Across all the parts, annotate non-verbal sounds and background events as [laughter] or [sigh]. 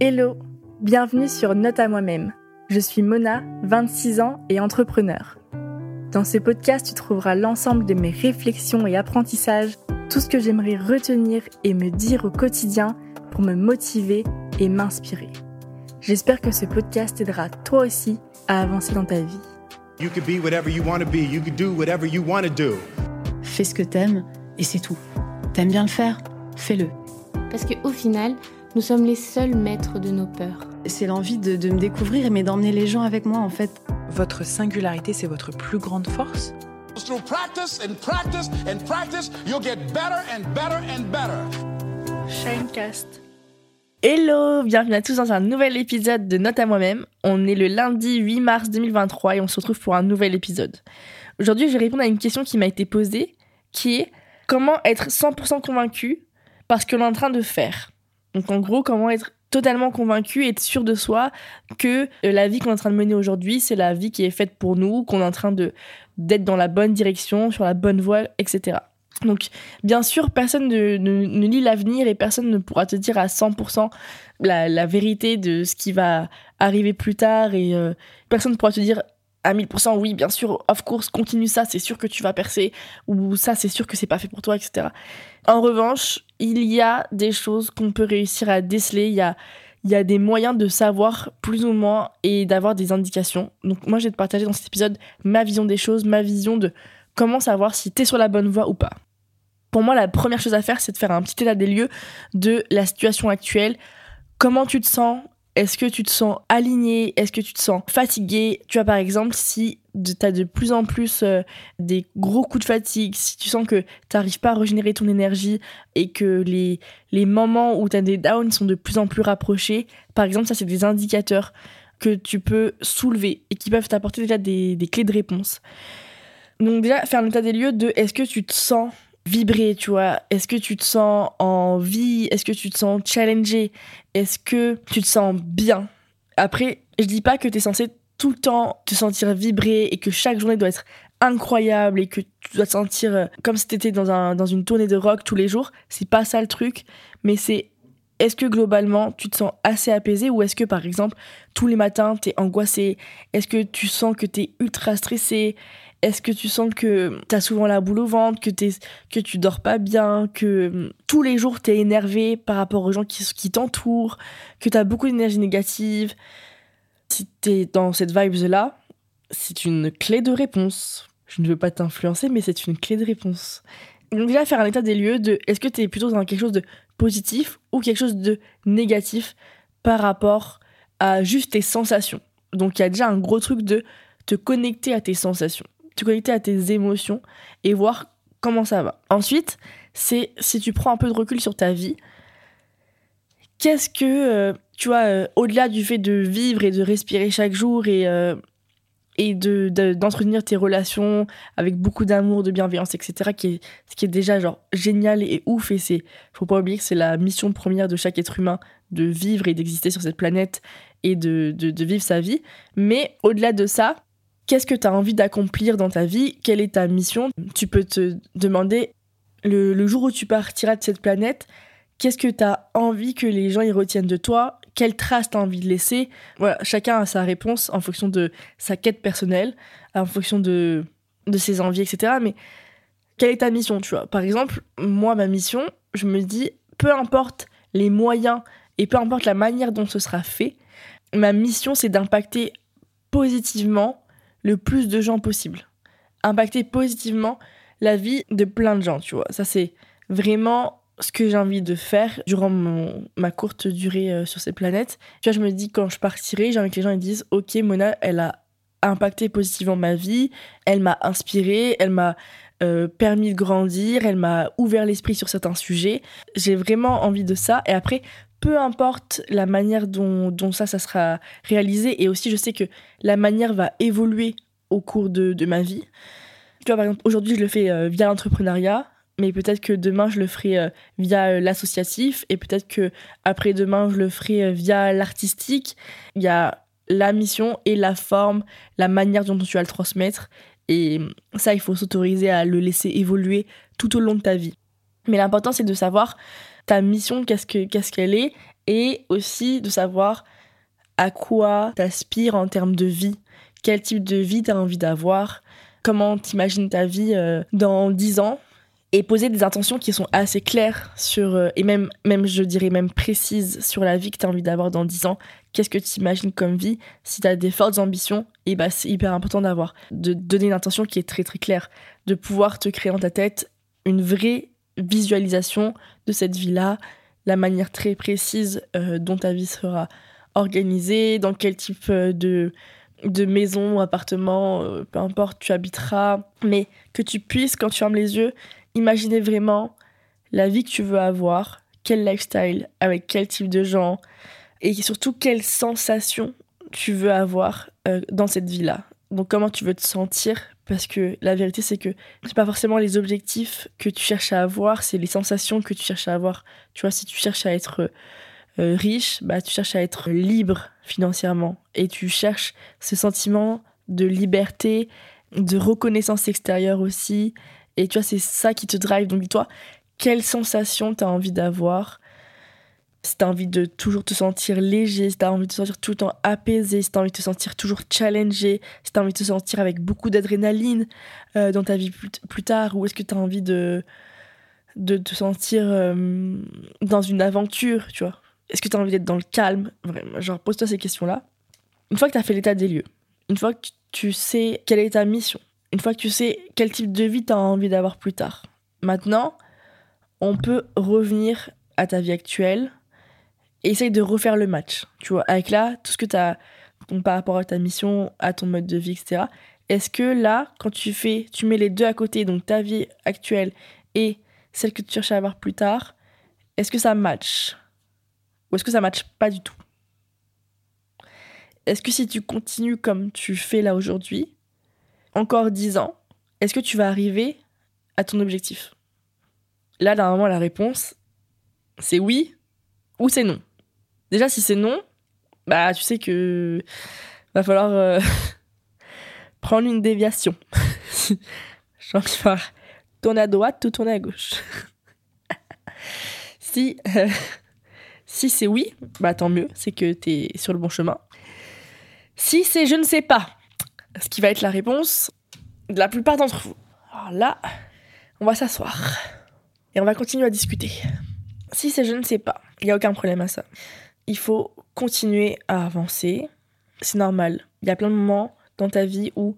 Hello, bienvenue sur Note à moi-même. Je suis Mona, 26 ans et entrepreneur. Dans ce podcast, tu trouveras l'ensemble de mes réflexions et apprentissages, tout ce que j'aimerais retenir et me dire au quotidien pour me motiver et m'inspirer. J'espère que ce podcast t'aidera toi aussi à avancer dans ta vie. You could be whatever you want to be. You could do whatever you want to do. Fais ce que t'aimes et c'est tout. T'aimes bien le faire? Fais-le. Parce qu'au final, nous sommes les seuls maîtres de nos peurs. C'est l'envie de, de me découvrir, mais d'emmener les gens avec moi en fait. Votre singularité, c'est votre plus grande force? Through practice and practice and practice, you'll get better and better and better. Shinecast. Hello, bienvenue à tous dans un nouvel épisode de Note à moi-même. On est le lundi 8 mars 2023 et on se retrouve pour un nouvel épisode. Aujourd'hui, je vais répondre à une question qui m'a été posée, qui est comment être 100% convaincu parce que l'on est en train de faire? Donc en gros, comment être totalement convaincu être sûr de soi que euh, la vie qu'on est en train de mener aujourd'hui, c'est la vie qui est faite pour nous, qu'on est en train de d'être dans la bonne direction, sur la bonne voie, etc. Donc, bien sûr, personne ne, ne- ne lit l'avenir et personne ne pourra te dire à 100% la, la vérité de ce qui va arriver plus tard et euh, personne ne pourra te dire à 1000% oui, bien sûr, of course, continue ça, c'est sûr que tu vas percer ou ça, c'est sûr que c'est pas fait pour toi, etc. En revanche, il y a des choses qu'on peut réussir à déceler, il y a, il y a des moyens de savoir plus ou moins et d'avoir des indications. Donc moi, je vais te partager dans cet épisode ma vision des choses, ma vision de comment savoir si tu es sur la bonne voie ou pas. Pour moi, la première chose à faire, c'est de faire un petit état des lieux de la situation actuelle. Comment tu te sens? Est-ce que tu te sens aligné? Est-ce que tu te sens fatigué? Tu vois, par exemple, si tu as de plus en plus euh, des gros coups de fatigue, si tu sens que tu n'arrives pas à régénérer ton énergie et que les, moments où tu as des downs sont de plus en plus rapprochés, par exemple, ça, c'est des indicateurs que tu peux soulever et qui peuvent t'apporter déjà des, des clés de réponse. Donc déjà, faire un état des lieux de est-ce que tu te sens vibrer, tu vois. Est-ce que tu te sens en vie? Est-ce que tu te sens challengé? Est-ce que tu te sens bien? Après, je dis pas que tu es censé tout le temps te sentir vibrer et que chaque journée doit être incroyable et que tu dois te sentir euh, comme si tu étais dans, un, dans une tournée de rock tous les jours. C'est pas ça le truc, mais c'est est-ce que globalement tu te sens assez apaisé ou est-ce que par exemple tous les matins tu es angoissé? Est-ce que tu sens que tu es ultra stressé? Est-ce que tu sens que tu as souvent la boule au ventre, que, t'es- que tu dors pas bien, que hum, tous les jours tu es énervé par rapport aux gens qui, qui t'entourent, que tu as beaucoup d'énergie négative? Si tu es dans cette vibe-là, c'est une clé de réponse. Je ne veux pas t'influencer, mais c'est une clé de réponse. Donc déjà faire un état des lieux de est-ce que tu es plutôt dans quelque chose de positif ou quelque chose de négatif par rapport à juste tes sensations? Donc il y a déjà un gros truc de te connecter à tes sensations, te connecter à tes émotions et voir comment ça va. Ensuite, c'est si tu prends un peu de recul sur ta vie, qu'est-ce que, euh, tu vois, euh, au-delà du fait de vivre et de respirer chaque jour et, euh, et de, de- d'entretenir tes relations avec beaucoup d'amour, de bienveillance, etc., qui est, ce qui est déjà genre génial et ouf, et c'est, faut pas oublier que c'est la mission première de chaque être humain de vivre et d'exister sur cette planète et de, de vivre sa vie. Mais au-delà de ça, qu'est-ce que tu as envie d'accomplir dans ta vie? Quelle est ta mission? Tu peux te demander, le, jour où tu partiras de cette planète, qu'est-ce que tu as envie que les gens y retiennent de toi? Quelle trace tu as envie de laisser? Voilà, chacun a sa réponse en fonction de sa quête personnelle, en fonction de, de ses envies, etc. Mais quelle est ta mission, tu vois? Par exemple, moi, ma mission, je me dis, peu importe les moyens et peu importe la manière dont ce sera fait, ma mission, c'est d'impacter positivement le plus de gens possible. Impacter positivement la vie de plein de gens, tu vois. Ça, c'est vraiment ce que j'ai envie de faire durant mon- ma courte durée euh, sur cette planète. Tu vois, je me dis, quand je partirai, j'ai envie que les gens ils disent, ok, Mona, elle a impacté positivement ma vie, elle m'a inspiré, elle m'a euh, permis de grandir, elle m'a ouvert l'esprit sur certains sujets. J'ai vraiment envie de ça. Et après, peu importe la manière dont, ça, sera réalisé, et aussi je sais que la manière va évoluer au cours de, ma vie. Tu vois, par exemple, aujourd'hui, je le fais euh, via l'entrepreneuriat, mais peut-être que demain, je le ferai euh, via euh, l'associatif, et peut-être que après-demain, je le ferai via l'artistique. Il y a la mission et la forme, la manière dont tu vas le transmettre, et ça, il faut s'autoriser à le laisser évoluer tout au long de ta vie. Mais l'important, c'est de savoir ta mission, qu'est-ce que- qu'est-ce qu'elle est, et aussi de savoir à quoi t'aspires en termes de vie, quel type de vie t'as envie d'avoir, comment t'imagines ta vie euh, dans 10 ans, et poser des intentions qui sont assez claires sur, euh, et même, même, je dirais même précises sur la vie que tu as envie d'avoir dans 10 ans. Qu'est-ce que tu imagines comme vie? Si tu as des fortes ambitions, et bah, c'est hyper important d'avoir, de donner une intention qui est très très claire, de pouvoir te créer dans ta tête une vraie visualisation de cette vie-là, la manière très précise euh, dont ta vie sera organisée, dans quel type euh, de, de maison, appartement, peu importe, tu habiteras, mais que tu puisses, quand tu fermes les yeux, imaginer vraiment la vie que tu veux avoir, quel lifestyle, avec quel type de gens, et surtout quelles sensations tu veux avoir euh, dans cette vie-là. Donc comment tu veux te sentir parce que la vérité c'est que c'est pas forcément les objectifs que tu cherches à avoir, c'est les sensations que tu cherches à avoir. Tu vois, si tu cherches à être euh, riche, bah tu cherches à être libre financièrement et tu cherches ce sentiment de liberté, de reconnaissance extérieure aussi et tu vois, c'est ça qui te drive. Donc dis-toi, quelle sensation tu as envie d'avoir si tu as envie de toujours te sentir léger, si tu as envie de te sentir tout le temps apaisé, si tu as envie de te sentir toujours challengé, si tu as envie de te sentir avec beaucoup d'adrénaline euh, dans ta vie plus, tard, ou est-ce que tu as envie de, te sentir euh, dans une aventure, tu vois? Est-ce que tu as envie d'être dans le calme? Vraiment, genre, pose-toi ces questions-là. Une fois que tu as fait l'état des lieux, une fois que tu sais quelle est ta mission, une fois que tu sais quel type de vie tu as envie d'avoir plus tard. Maintenant, on peut revenir à ta vie actuelle et essayer de refaire le match. Tu vois, avec là, tout ce que tu as par rapport à ta mission, à ton mode de vie, etc. Est-ce que là, quand tu fais, tu mets les deux à côté, donc ta vie actuelle et celle que tu cherches à avoir plus tard, est-ce que ça match? Ou est-ce que ça match pas du tout? Est-ce que si tu continues comme tu fais là aujourd'hui, encore 10 ans, est-ce que tu vas arriver à ton objectif? Là, normalement, la réponse, c'est oui ou c'est non. Déjà, si c'est non, bah, tu sais que va falloir euh, [laughs] prendre une déviation. [laughs] Genre, il va tourner à droite ou tourner à gauche. [laughs] si euh, si c'est oui, bah tant mieux, c'est que tu es sur le bon chemin. Si c'est je ne sais pas, ce qui va être la réponse de la plupart d'entre vous. Alors là, on va s'asseoir et on va continuer à discuter. Si c'est je ne sais pas, il n'y a aucun problème à ça. Il faut continuer à avancer. C'est normal. Il y a plein de moments dans ta vie où,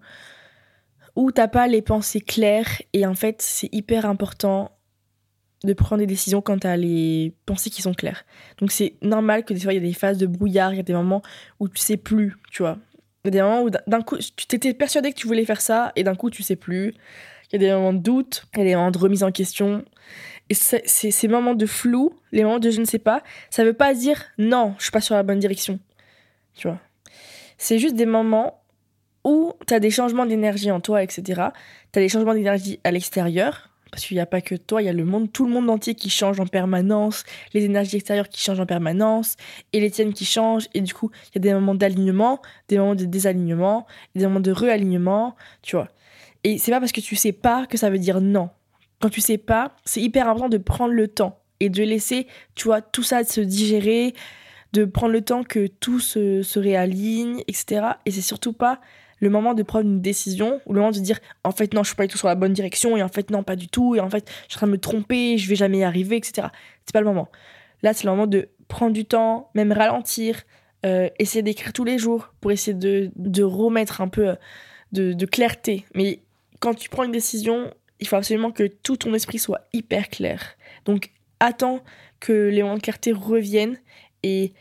où t'as pas les pensées claires et en fait, c'est hyper important de prendre des décisions quand tu as les pensées qui sont claires. Donc c'est normal que des fois il y a des phases de brouillard, il y a des moments où tu sais plus, tu vois. Il y a des moments où d'un coup, tu t'étais persuadé que tu voulais faire ça et d'un coup, tu sais plus. Il y a des moments de doute, il y a des moments de remise en question. Et ces moments de flou, les moments de je ne sais pas, ça veut pas dire non, je suis pas sur la bonne direction. Tu vois. C'est juste des moments où tu as des changements d'énergie en toi, etc. Tu as des changements d'énergie à l'extérieur, parce qu'il n'y a pas que toi, il y a le monde, tout le monde entier qui change en permanence, les énergies extérieures qui changent en permanence, et les tiennes qui changent, et du coup, il y a des moments d'alignement, des moments de désalignement, des moments de réalignement, tu vois. Et c'est pas parce que tu sais pas que ça veut dire non. Quand tu sais pas, c'est hyper important de prendre le temps et de laisser, tu vois, tout ça se digérer, de prendre le temps que tout se, réaligne, etc. Et c'est surtout pas le moment de prendre une décision ou le moment de dire en fait non je suis pas du tout sur la bonne direction et en fait non pas du tout et en fait je suis en train de me tromper je vais jamais y arriver etc c'est pas le moment. Là c'est le moment de prendre du temps même ralentir euh, essayer d'écrire tous les jours pour essayer de, de remettre un peu de, de, clarté. Mais quand tu prends une décision il faut absolument que tout ton esprit soit hyper clair donc attends que les moments de clarté reviennent et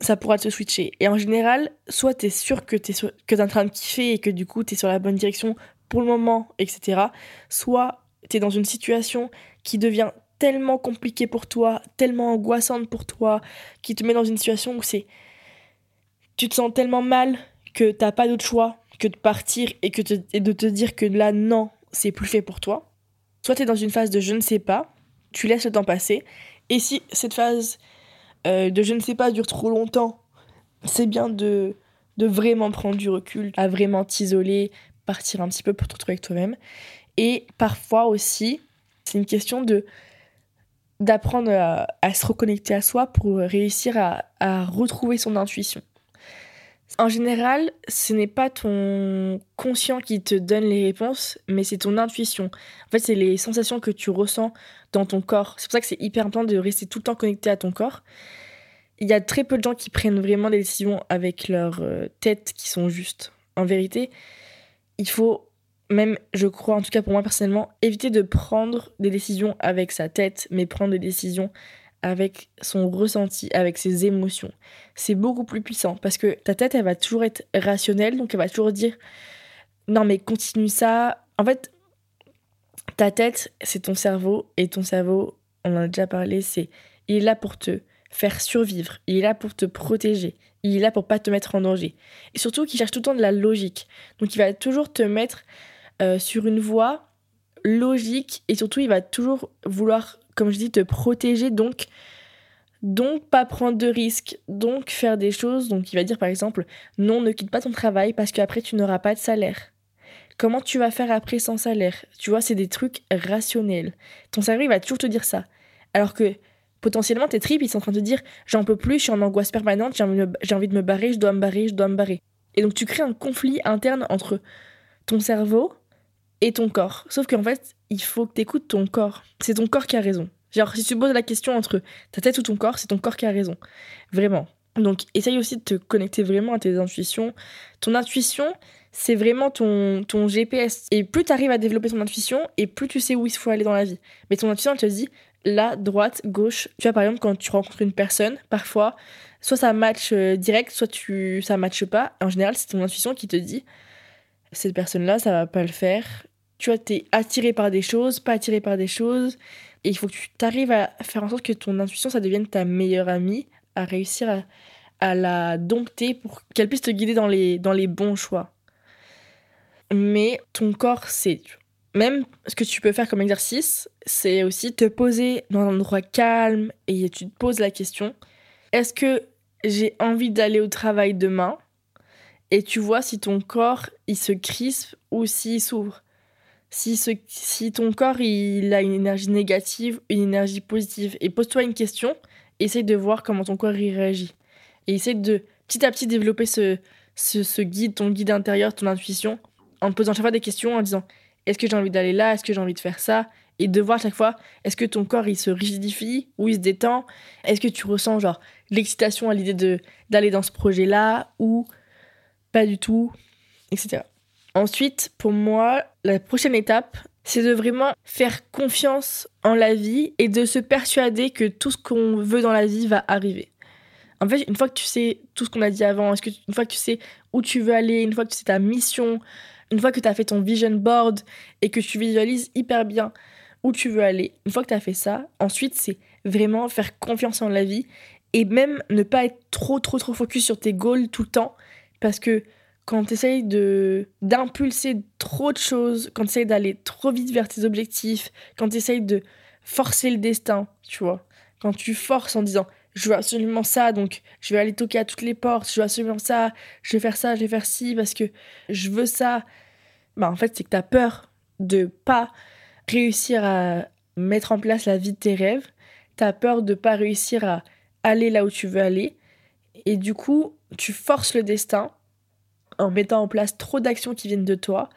ça pourra te switcher. Et en général, soit tu es sûr que tu es, en train de kiffer et que du coup tu es sur la bonne direction pour le moment, etc. Soit tu es dans une situation qui devient tellement compliquée pour toi, tellement angoissante pour toi, qui te met dans une situation où c'est. Tu te sens tellement mal que t'as pas d'autre choix que de partir et, que et de te dire que là, non, c'est plus fait pour toi. Soit tu es dans une phase de je ne sais pas, tu laisses le temps passer. Et si cette phase euh, de je ne sais pas dure trop longtemps, c'est bien de, de vraiment prendre du recul, à vraiment t'isoler, partir un petit peu pour te retrouver avec toi-même. Et parfois aussi, c'est une question de d'apprendre à, à se reconnecter à soi pour réussir à, à retrouver son intuition. En général, ce n'est pas ton conscient qui te donne les réponses, mais c'est ton intuition. En fait, c'est les sensations que tu ressens dans ton corps. C'est pour ça que c'est hyper important de rester tout le temps connecté à ton corps. Il y a très peu de gens qui prennent vraiment des décisions avec leur euh, tête qui sont justes. En vérité, il faut même, je crois, en tout cas pour moi personnellement, éviter de prendre des décisions avec sa tête, mais prendre des décisions avec son ressenti, avec ses émotions. C'est beaucoup plus puissant parce que ta tête, elle va toujours être rationnelle, donc elle va toujours dire non mais continue ça. En fait, ta tête, c'est ton cerveau et ton cerveau, on en a déjà parlé, c'est il est là pour te faire survivre, il est là pour te protéger, il est là pour pas te mettre en danger. Et surtout qu'il cherche tout le temps de la logique. Donc il va toujours te mettre euh, sur une voie logique et surtout il va toujours vouloir comme je dis, te protéger, donc, donc pas prendre de risques, donc faire des choses. Donc il va dire par exemple, non, ne quitte pas ton travail parce qu'après tu n'auras pas de salaire. Comment tu vas faire après sans salaire? Tu vois, c'est des trucs rationnels. Ton cerveau, il va toujours te dire ça. Alors que potentiellement, tes tripes, ils sont en train de te dire j'en peux plus, je suis en angoisse permanente, j'ai envie, envie, de me barrer, je dois me barrer, je dois me barrer. Et donc, tu crées un conflit interne entre ton cerveau et ton corps. Sauf qu'en fait, il faut que tu écoutes ton corps. C'est ton corps qui a raison. Genre, si tu poses la question entre ta tête ou ton corps, c'est ton corps qui a raison. Vraiment. Donc, essaye aussi de te connecter vraiment à tes intuitions. Ton intuition, c'est vraiment ton, ton GPS. Et plus tu arrives à développer ton intuition, et plus tu sais où il faut aller dans la vie. Mais ton intuition, elle te dit là, droite, gauche. Tu vois, par exemple, quand tu rencontres une personne, parfois, soit ça match euh, direct, soit tu, ça matche pas. En général, c'est ton intuition qui te dit cette personne-là, ça va pas le faire. Tu vois, t'es attiré par des choses, pas attiré par des choses. Et il faut que tu t'arrives à faire en sorte que ton intuition, ça devienne ta meilleure amie, à réussir à, la dompter pour qu'elle puisse te guider dans les, dans les bons choix. Mais ton corps sait. Même ce que tu peux faire comme exercice, c'est aussi te poser dans un endroit calme et tu te poses la question est-ce que j'ai envie d'aller au travail demain? Et tu vois si ton corps il se crispe ou s'il s'ouvre si, ton corps il a une énergie négative, une énergie positive, et pose-toi une question, essaye de voir comment ton corps y réagit. Et essaye de petit à petit développer ce, guide, ton guide intérieur, ton intuition, en te posant chaque fois des questions, en disant est-ce que j'ai envie d'aller là, est-ce que j'ai envie de faire ça? Et de voir chaque fois est-ce que ton corps il se rigidifie ou il se détend? Est-ce que tu ressens genre l'excitation à l'idée d'aller dans ce projet là ou pas du tout etc Ensuite, pour moi, la prochaine étape, c'est de vraiment faire confiance en la vie et de se persuader que tout ce qu'on veut dans la vie va arriver. En fait, une fois que tu sais tout ce qu'on a dit avant, une fois que tu sais où tu veux aller, une fois que tu sais ta mission, une fois que tu as fait ton vision board et que tu visualises hyper bien où tu veux aller, une fois que tu as fait ça, ensuite c'est vraiment faire confiance en la vie et même ne pas être trop trop trop focus sur tes goals tout le temps parce que quand tu essayes d'impulser trop de choses, quand tu essayes d'aller trop vite vers tes objectifs, quand tu essayes de forcer le destin, tu vois. Quand tu forces en disant je veux absolument ça, donc je vais aller toquer à toutes les portes, je veux absolument ça, je vais faire ça, je vais faire ci parce que je veux ça. Bah en fait, c'est que tu as peur de pas réussir à mettre en place la vie de tes rêves, tu as peur de pas réussir à aller là où tu veux aller et du coup, tu forces le destin en mettant en place trop d'actions qui viennent de toi.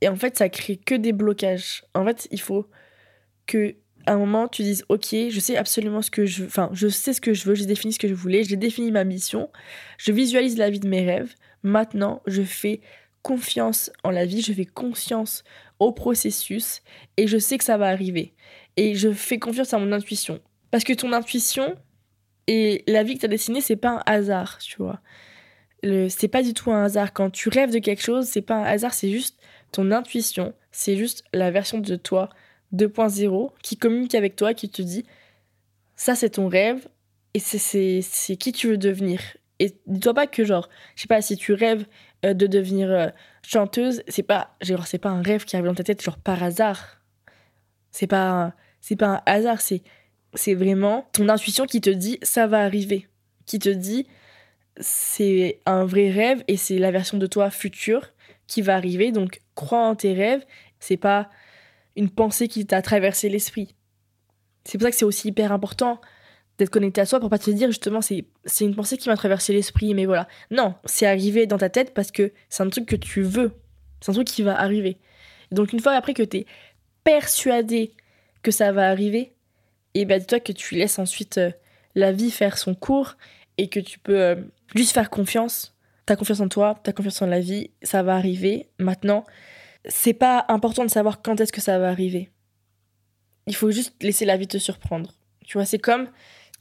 Et en fait, ça crée que des blocages. En fait, il faut que à un moment tu dises ok je sais absolument ce que je veux enfin je sais ce que je veux j'ai défini ce que je voulais j'ai défini ma mission je visualise la vie de mes rêves maintenant je fais confiance en la vie je fais conscience au processus et je sais que ça va arriver et je fais confiance à mon intuition parce que ton intuition et la vie que tu as dessinée c'est pas un hasard tu vois c'est pas du tout un hasard. Quand tu rêves de quelque chose, c'est pas un hasard, c'est juste ton intuition, c'est juste la version de toi 2.0 qui communique avec toi, qui te dit ça c'est ton rêve et c'est qui tu veux devenir. Et dis-toi pas que genre, je sais pas, si tu rêves euh, de devenir euh, chanteuse, c'est pas genre c'est pas un rêve qui arrive dans ta tête genre par hasard. C'est pas c'est pas un hasard, c'est c'est vraiment ton intuition qui te dit ça va arriver, qui te dit c'est un vrai rêve et c'est la version de toi future qui va arriver. Donc crois en tes rêves, c'est pas une pensée qui t'a traversé l'esprit. C'est pour ça que c'est aussi hyper important d'être connecté à soi pour pas te dire justement c'est une pensée qui m'a traversé l'esprit mais voilà non c'est arrivé dans ta tête parce que c'est un truc que tu veux c'est un truc qui va arriver donc une fois après que tu es persuadé que ça va arriver et ben dis-toi que tu laisses ensuite euh, la vie faire son cours et que tu peux euh, juste faire confiance t'as confiance en toi t'as confiance en la vie ça va arriver maintenant c'est pas important de savoir quand est-ce que ça va arriver il faut juste laisser la vie te surprendre tu vois c'est comme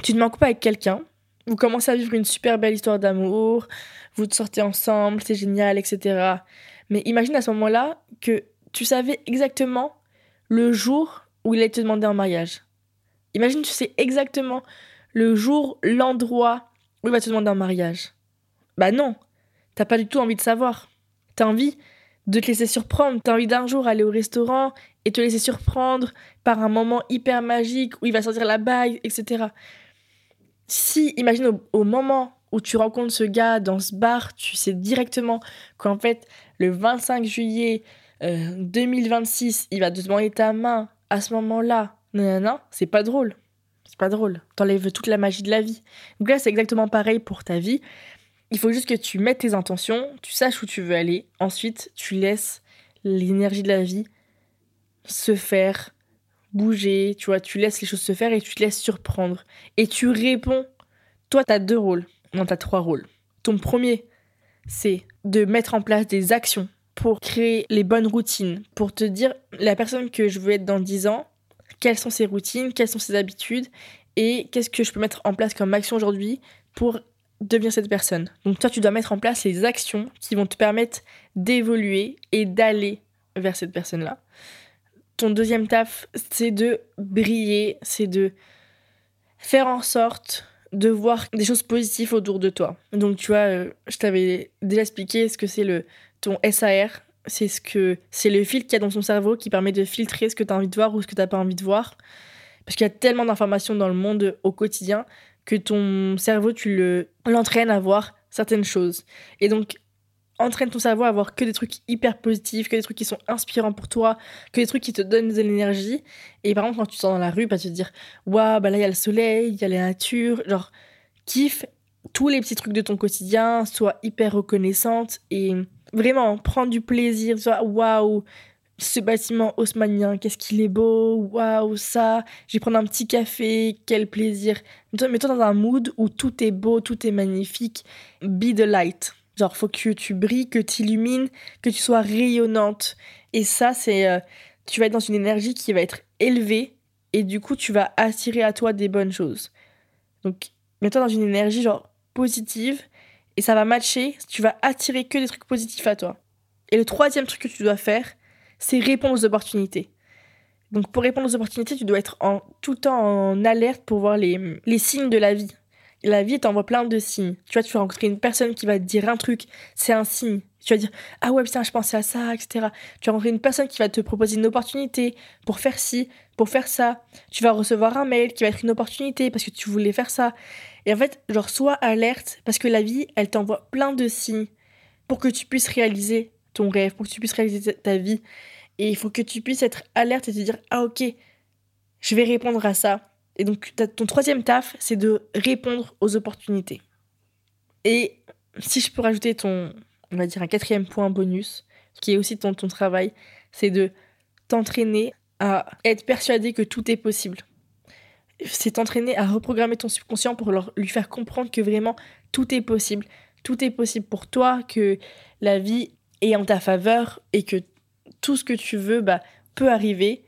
tu mets en couple avec quelqu'un, vous commencez à vivre une super belle histoire d'amour, vous te sortez ensemble, c'est génial, etc. Mais imagine à ce moment-là que tu savais exactement le jour où il allait te demander en mariage. Imagine, tu sais exactement le jour, l'endroit où il va te demander en mariage. Bah non, t'as pas du tout envie de savoir. T'as envie de te laisser surprendre. T'as envie d'un jour aller au restaurant et te laisser surprendre par un moment hyper magique où il va sortir la bague, etc si, imagine au, moment où tu rencontres ce gars dans ce bar, tu sais directement qu'en fait, le 25 juillet 2026, euh, il va te demander ta main à ce moment-là. Non, non, non, c'est pas drôle. C'est pas drôle. T'enlèves toute la magie de la vie. Donc là, c'est exactement pareil pour ta vie. Il faut juste que tu mettes tes intentions, tu saches où tu veux aller. Ensuite, tu laisses l'énergie de la vie se faire bouger, tu vois, tu laisses les choses se faire et tu te laisses surprendre. Et tu réponds. Toi, tu as deux rôles. Non, tu as trois rôles. Ton premier, c'est de mettre en place des actions pour créer les bonnes routines, pour te dire la personne que je veux être dans 10 ans, quelles sont ses routines, quelles sont ses habitudes et qu'est-ce que je peux mettre en place comme action aujourd'hui pour devenir cette personne. Donc toi, tu dois mettre en place les actions qui vont te permettre d'évoluer et d'aller vers cette personne-là ton deuxième taf, c'est de briller, c'est de faire en sorte de voir des choses positives autour de toi. Donc tu vois, euh, je t'avais déjà expliqué ce que c'est le ton SAR, c'est ce que c'est le filtre qu'il y a dans ton cerveau qui permet de filtrer ce que tu as envie de voir ou ce que tu n'as pas envie de voir parce qu'il y a tellement d'informations dans le monde au quotidien que ton cerveau tu le l'entraînes à voir certaines choses. Et donc entraîne ton cerveau à avoir que des trucs hyper positifs, que des trucs qui sont inspirants pour toi, que des trucs qui te donnent de l'énergie. Et par exemple, quand tu sors dans la rue, bah, tu te dire Waouh, bah là, il y a le soleil, il y a la nature. Genre, kiffe tous les petits trucs de ton quotidien, sois hyper reconnaissante et vraiment prends du plaisir. Waouh, ce bâtiment haussmanien, qu'est-ce qu'il est beau, waouh, ça, je vais prendre un petit café, quel plaisir. Mets-toi dans un mood où tout est beau, tout est magnifique. Be the light. Genre, faut que tu brilles, que tu illumines, que tu sois rayonnante. Et ça, c'est. Euh, tu vas être dans une énergie qui va être élevée et du coup, tu vas attirer à toi des bonnes choses. Donc, mets-toi dans une énergie genre positive et ça va matcher. Tu vas attirer que des trucs positifs à toi. Et le troisième truc que tu dois faire, c'est répondre aux opportunités. Donc, pour répondre aux opportunités, tu dois être tout le temps en alerte pour voir les, les signes de la vie la vie t'envoie plein de signes. Tu vois, tu vas rencontrer une personne qui va te dire un truc, c'est un signe. Tu vas dire ah ouais putain je pensais à ça, etc. Tu vas rencontrer une personne qui va te proposer une opportunité pour faire ci, pour faire ça. Tu vas recevoir un mail qui va être une opportunité parce que tu voulais faire ça. Et en fait, genre sois alerte parce que la vie, elle t'envoie plein de signes pour que tu puisses réaliser ton rêve, pour que tu puisses réaliser ta vie. Et il faut que tu puisses être alerte et te dire ah ok, je vais répondre à ça et donc, ton troisième taf, c'est de répondre aux opportunités. Et si je peux rajouter ton, on va dire, un quatrième point bonus, qui est aussi ton, ton travail, c'est de t'entraîner à être persuadé que tout est possible. C'est t'entraîner à reprogrammer ton subconscient pour leur, lui faire comprendre que vraiment tout est possible. Tout est possible pour toi, que la vie est en ta faveur et que tout ce que tu veux bah, peut arriver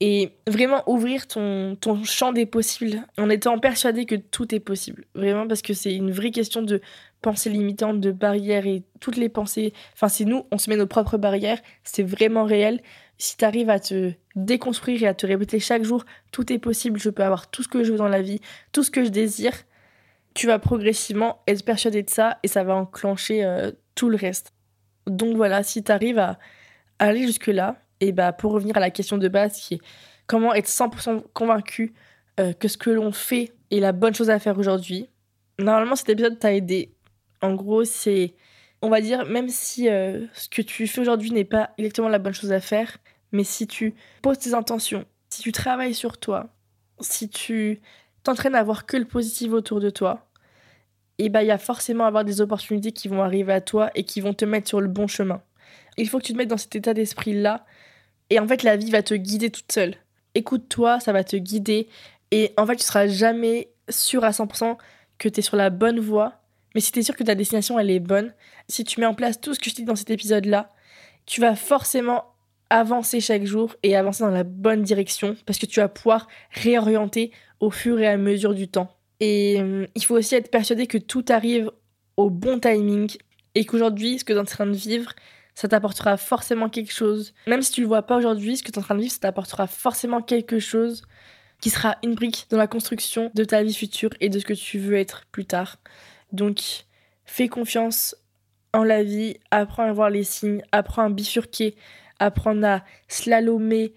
et vraiment ouvrir ton, ton champ des possibles en étant persuadé que tout est possible. Vraiment, parce que c'est une vraie question de pensée limitante, de barrières et toutes les pensées. Enfin, si nous, on se met nos propres barrières, c'est vraiment réel. Si tu arrives à te déconstruire et à te répéter chaque jour, tout est possible, je peux avoir tout ce que je veux dans la vie, tout ce que je désire, tu vas progressivement être persuadé de ça et ça va enclencher euh, tout le reste. Donc voilà, si tu arrives à aller jusque-là, et bah, pour revenir à la question de base qui est comment être 100% convaincu euh, que ce que l'on fait est la bonne chose à faire aujourd'hui. Normalement, cet épisode t'a aidé. En gros, c'est, on va dire, même si euh, ce que tu fais aujourd'hui n'est pas exactement la bonne chose à faire, mais si tu poses tes intentions Si tu travailles sur toi, si tu t'entraînes à voir que le positif autour de toi, et bah il y a forcément avoir des opportunités qui vont arriver à toi et qui vont te mettre sur le bon chemin. Il faut que tu te mettes dans cet état d'esprit là et en fait la vie va te guider toute seule. Écoute-toi, ça va te guider et en fait tu seras jamais sûr à 100% que tu es sur la bonne voie, mais si tu es sûr que ta destination elle est bonne, si tu mets en place tout ce que je dis dans cet épisode là, tu vas forcément avancer chaque jour et avancer dans la bonne direction parce que tu vas pouvoir réorienter au fur et à mesure du temps. Et euh, il faut aussi être persuadé que tout arrive au bon timing et qu'aujourd'hui, ce que tu es en train de vivre, ça t'apportera forcément quelque chose. Même si tu le vois pas aujourd'hui, ce que tu es en train de vivre, ça t'apportera forcément quelque chose qui sera une brique dans la construction de ta vie future et de ce que tu veux être plus tard. Donc, fais confiance en la vie, apprends à voir les signes, apprends à bifurquer, apprendre à slalomer,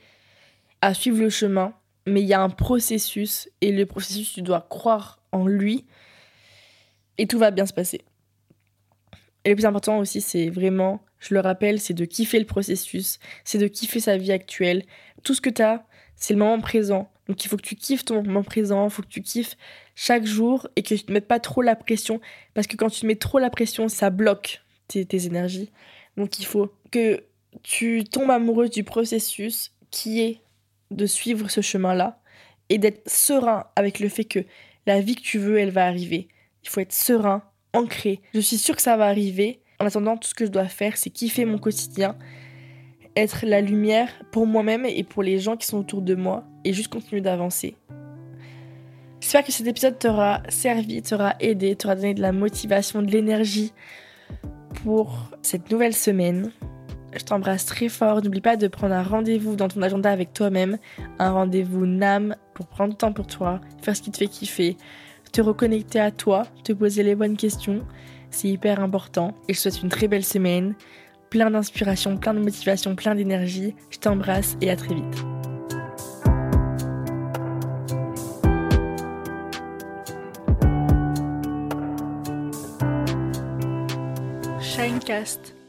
à suivre le chemin. Mais il y a un processus et le processus, tu dois croire en lui et tout va bien se passer. Et le plus important aussi, c'est vraiment, je le rappelle, c'est de kiffer le processus, c'est de kiffer sa vie actuelle. Tout ce que tu as, c'est le moment présent. Donc il faut que tu kiffes ton moment présent, il faut que tu kiffes chaque jour et que tu ne te mettes pas trop la pression. Parce que quand tu mets trop la pression, ça bloque tes, tes énergies. Donc il faut que tu tombes amoureuse du processus qui est de suivre ce chemin-là et d'être serein avec le fait que la vie que tu veux, elle va arriver. Il faut être serein, ancré. Je suis sûre que ça va arriver. En attendant, tout ce que je dois faire, c'est kiffer mon quotidien, être la lumière pour moi-même et pour les gens qui sont autour de moi et juste continuer d'avancer. J'espère que cet épisode t'aura servi, t'aura aidé, t'aura donné de la motivation, de l'énergie pour cette nouvelle semaine. Je t'embrasse très fort. N'oublie pas de prendre un rendez-vous dans ton agenda avec toi-même. Un rendez-vous NAM pour prendre du temps pour toi, faire ce qui te fait kiffer, te reconnecter à toi, te poser les bonnes questions. C'est hyper important. Et je te souhaite une très belle semaine. Plein d'inspiration, plein de motivation, plein d'énergie. Je t'embrasse et à très vite. Shinecast.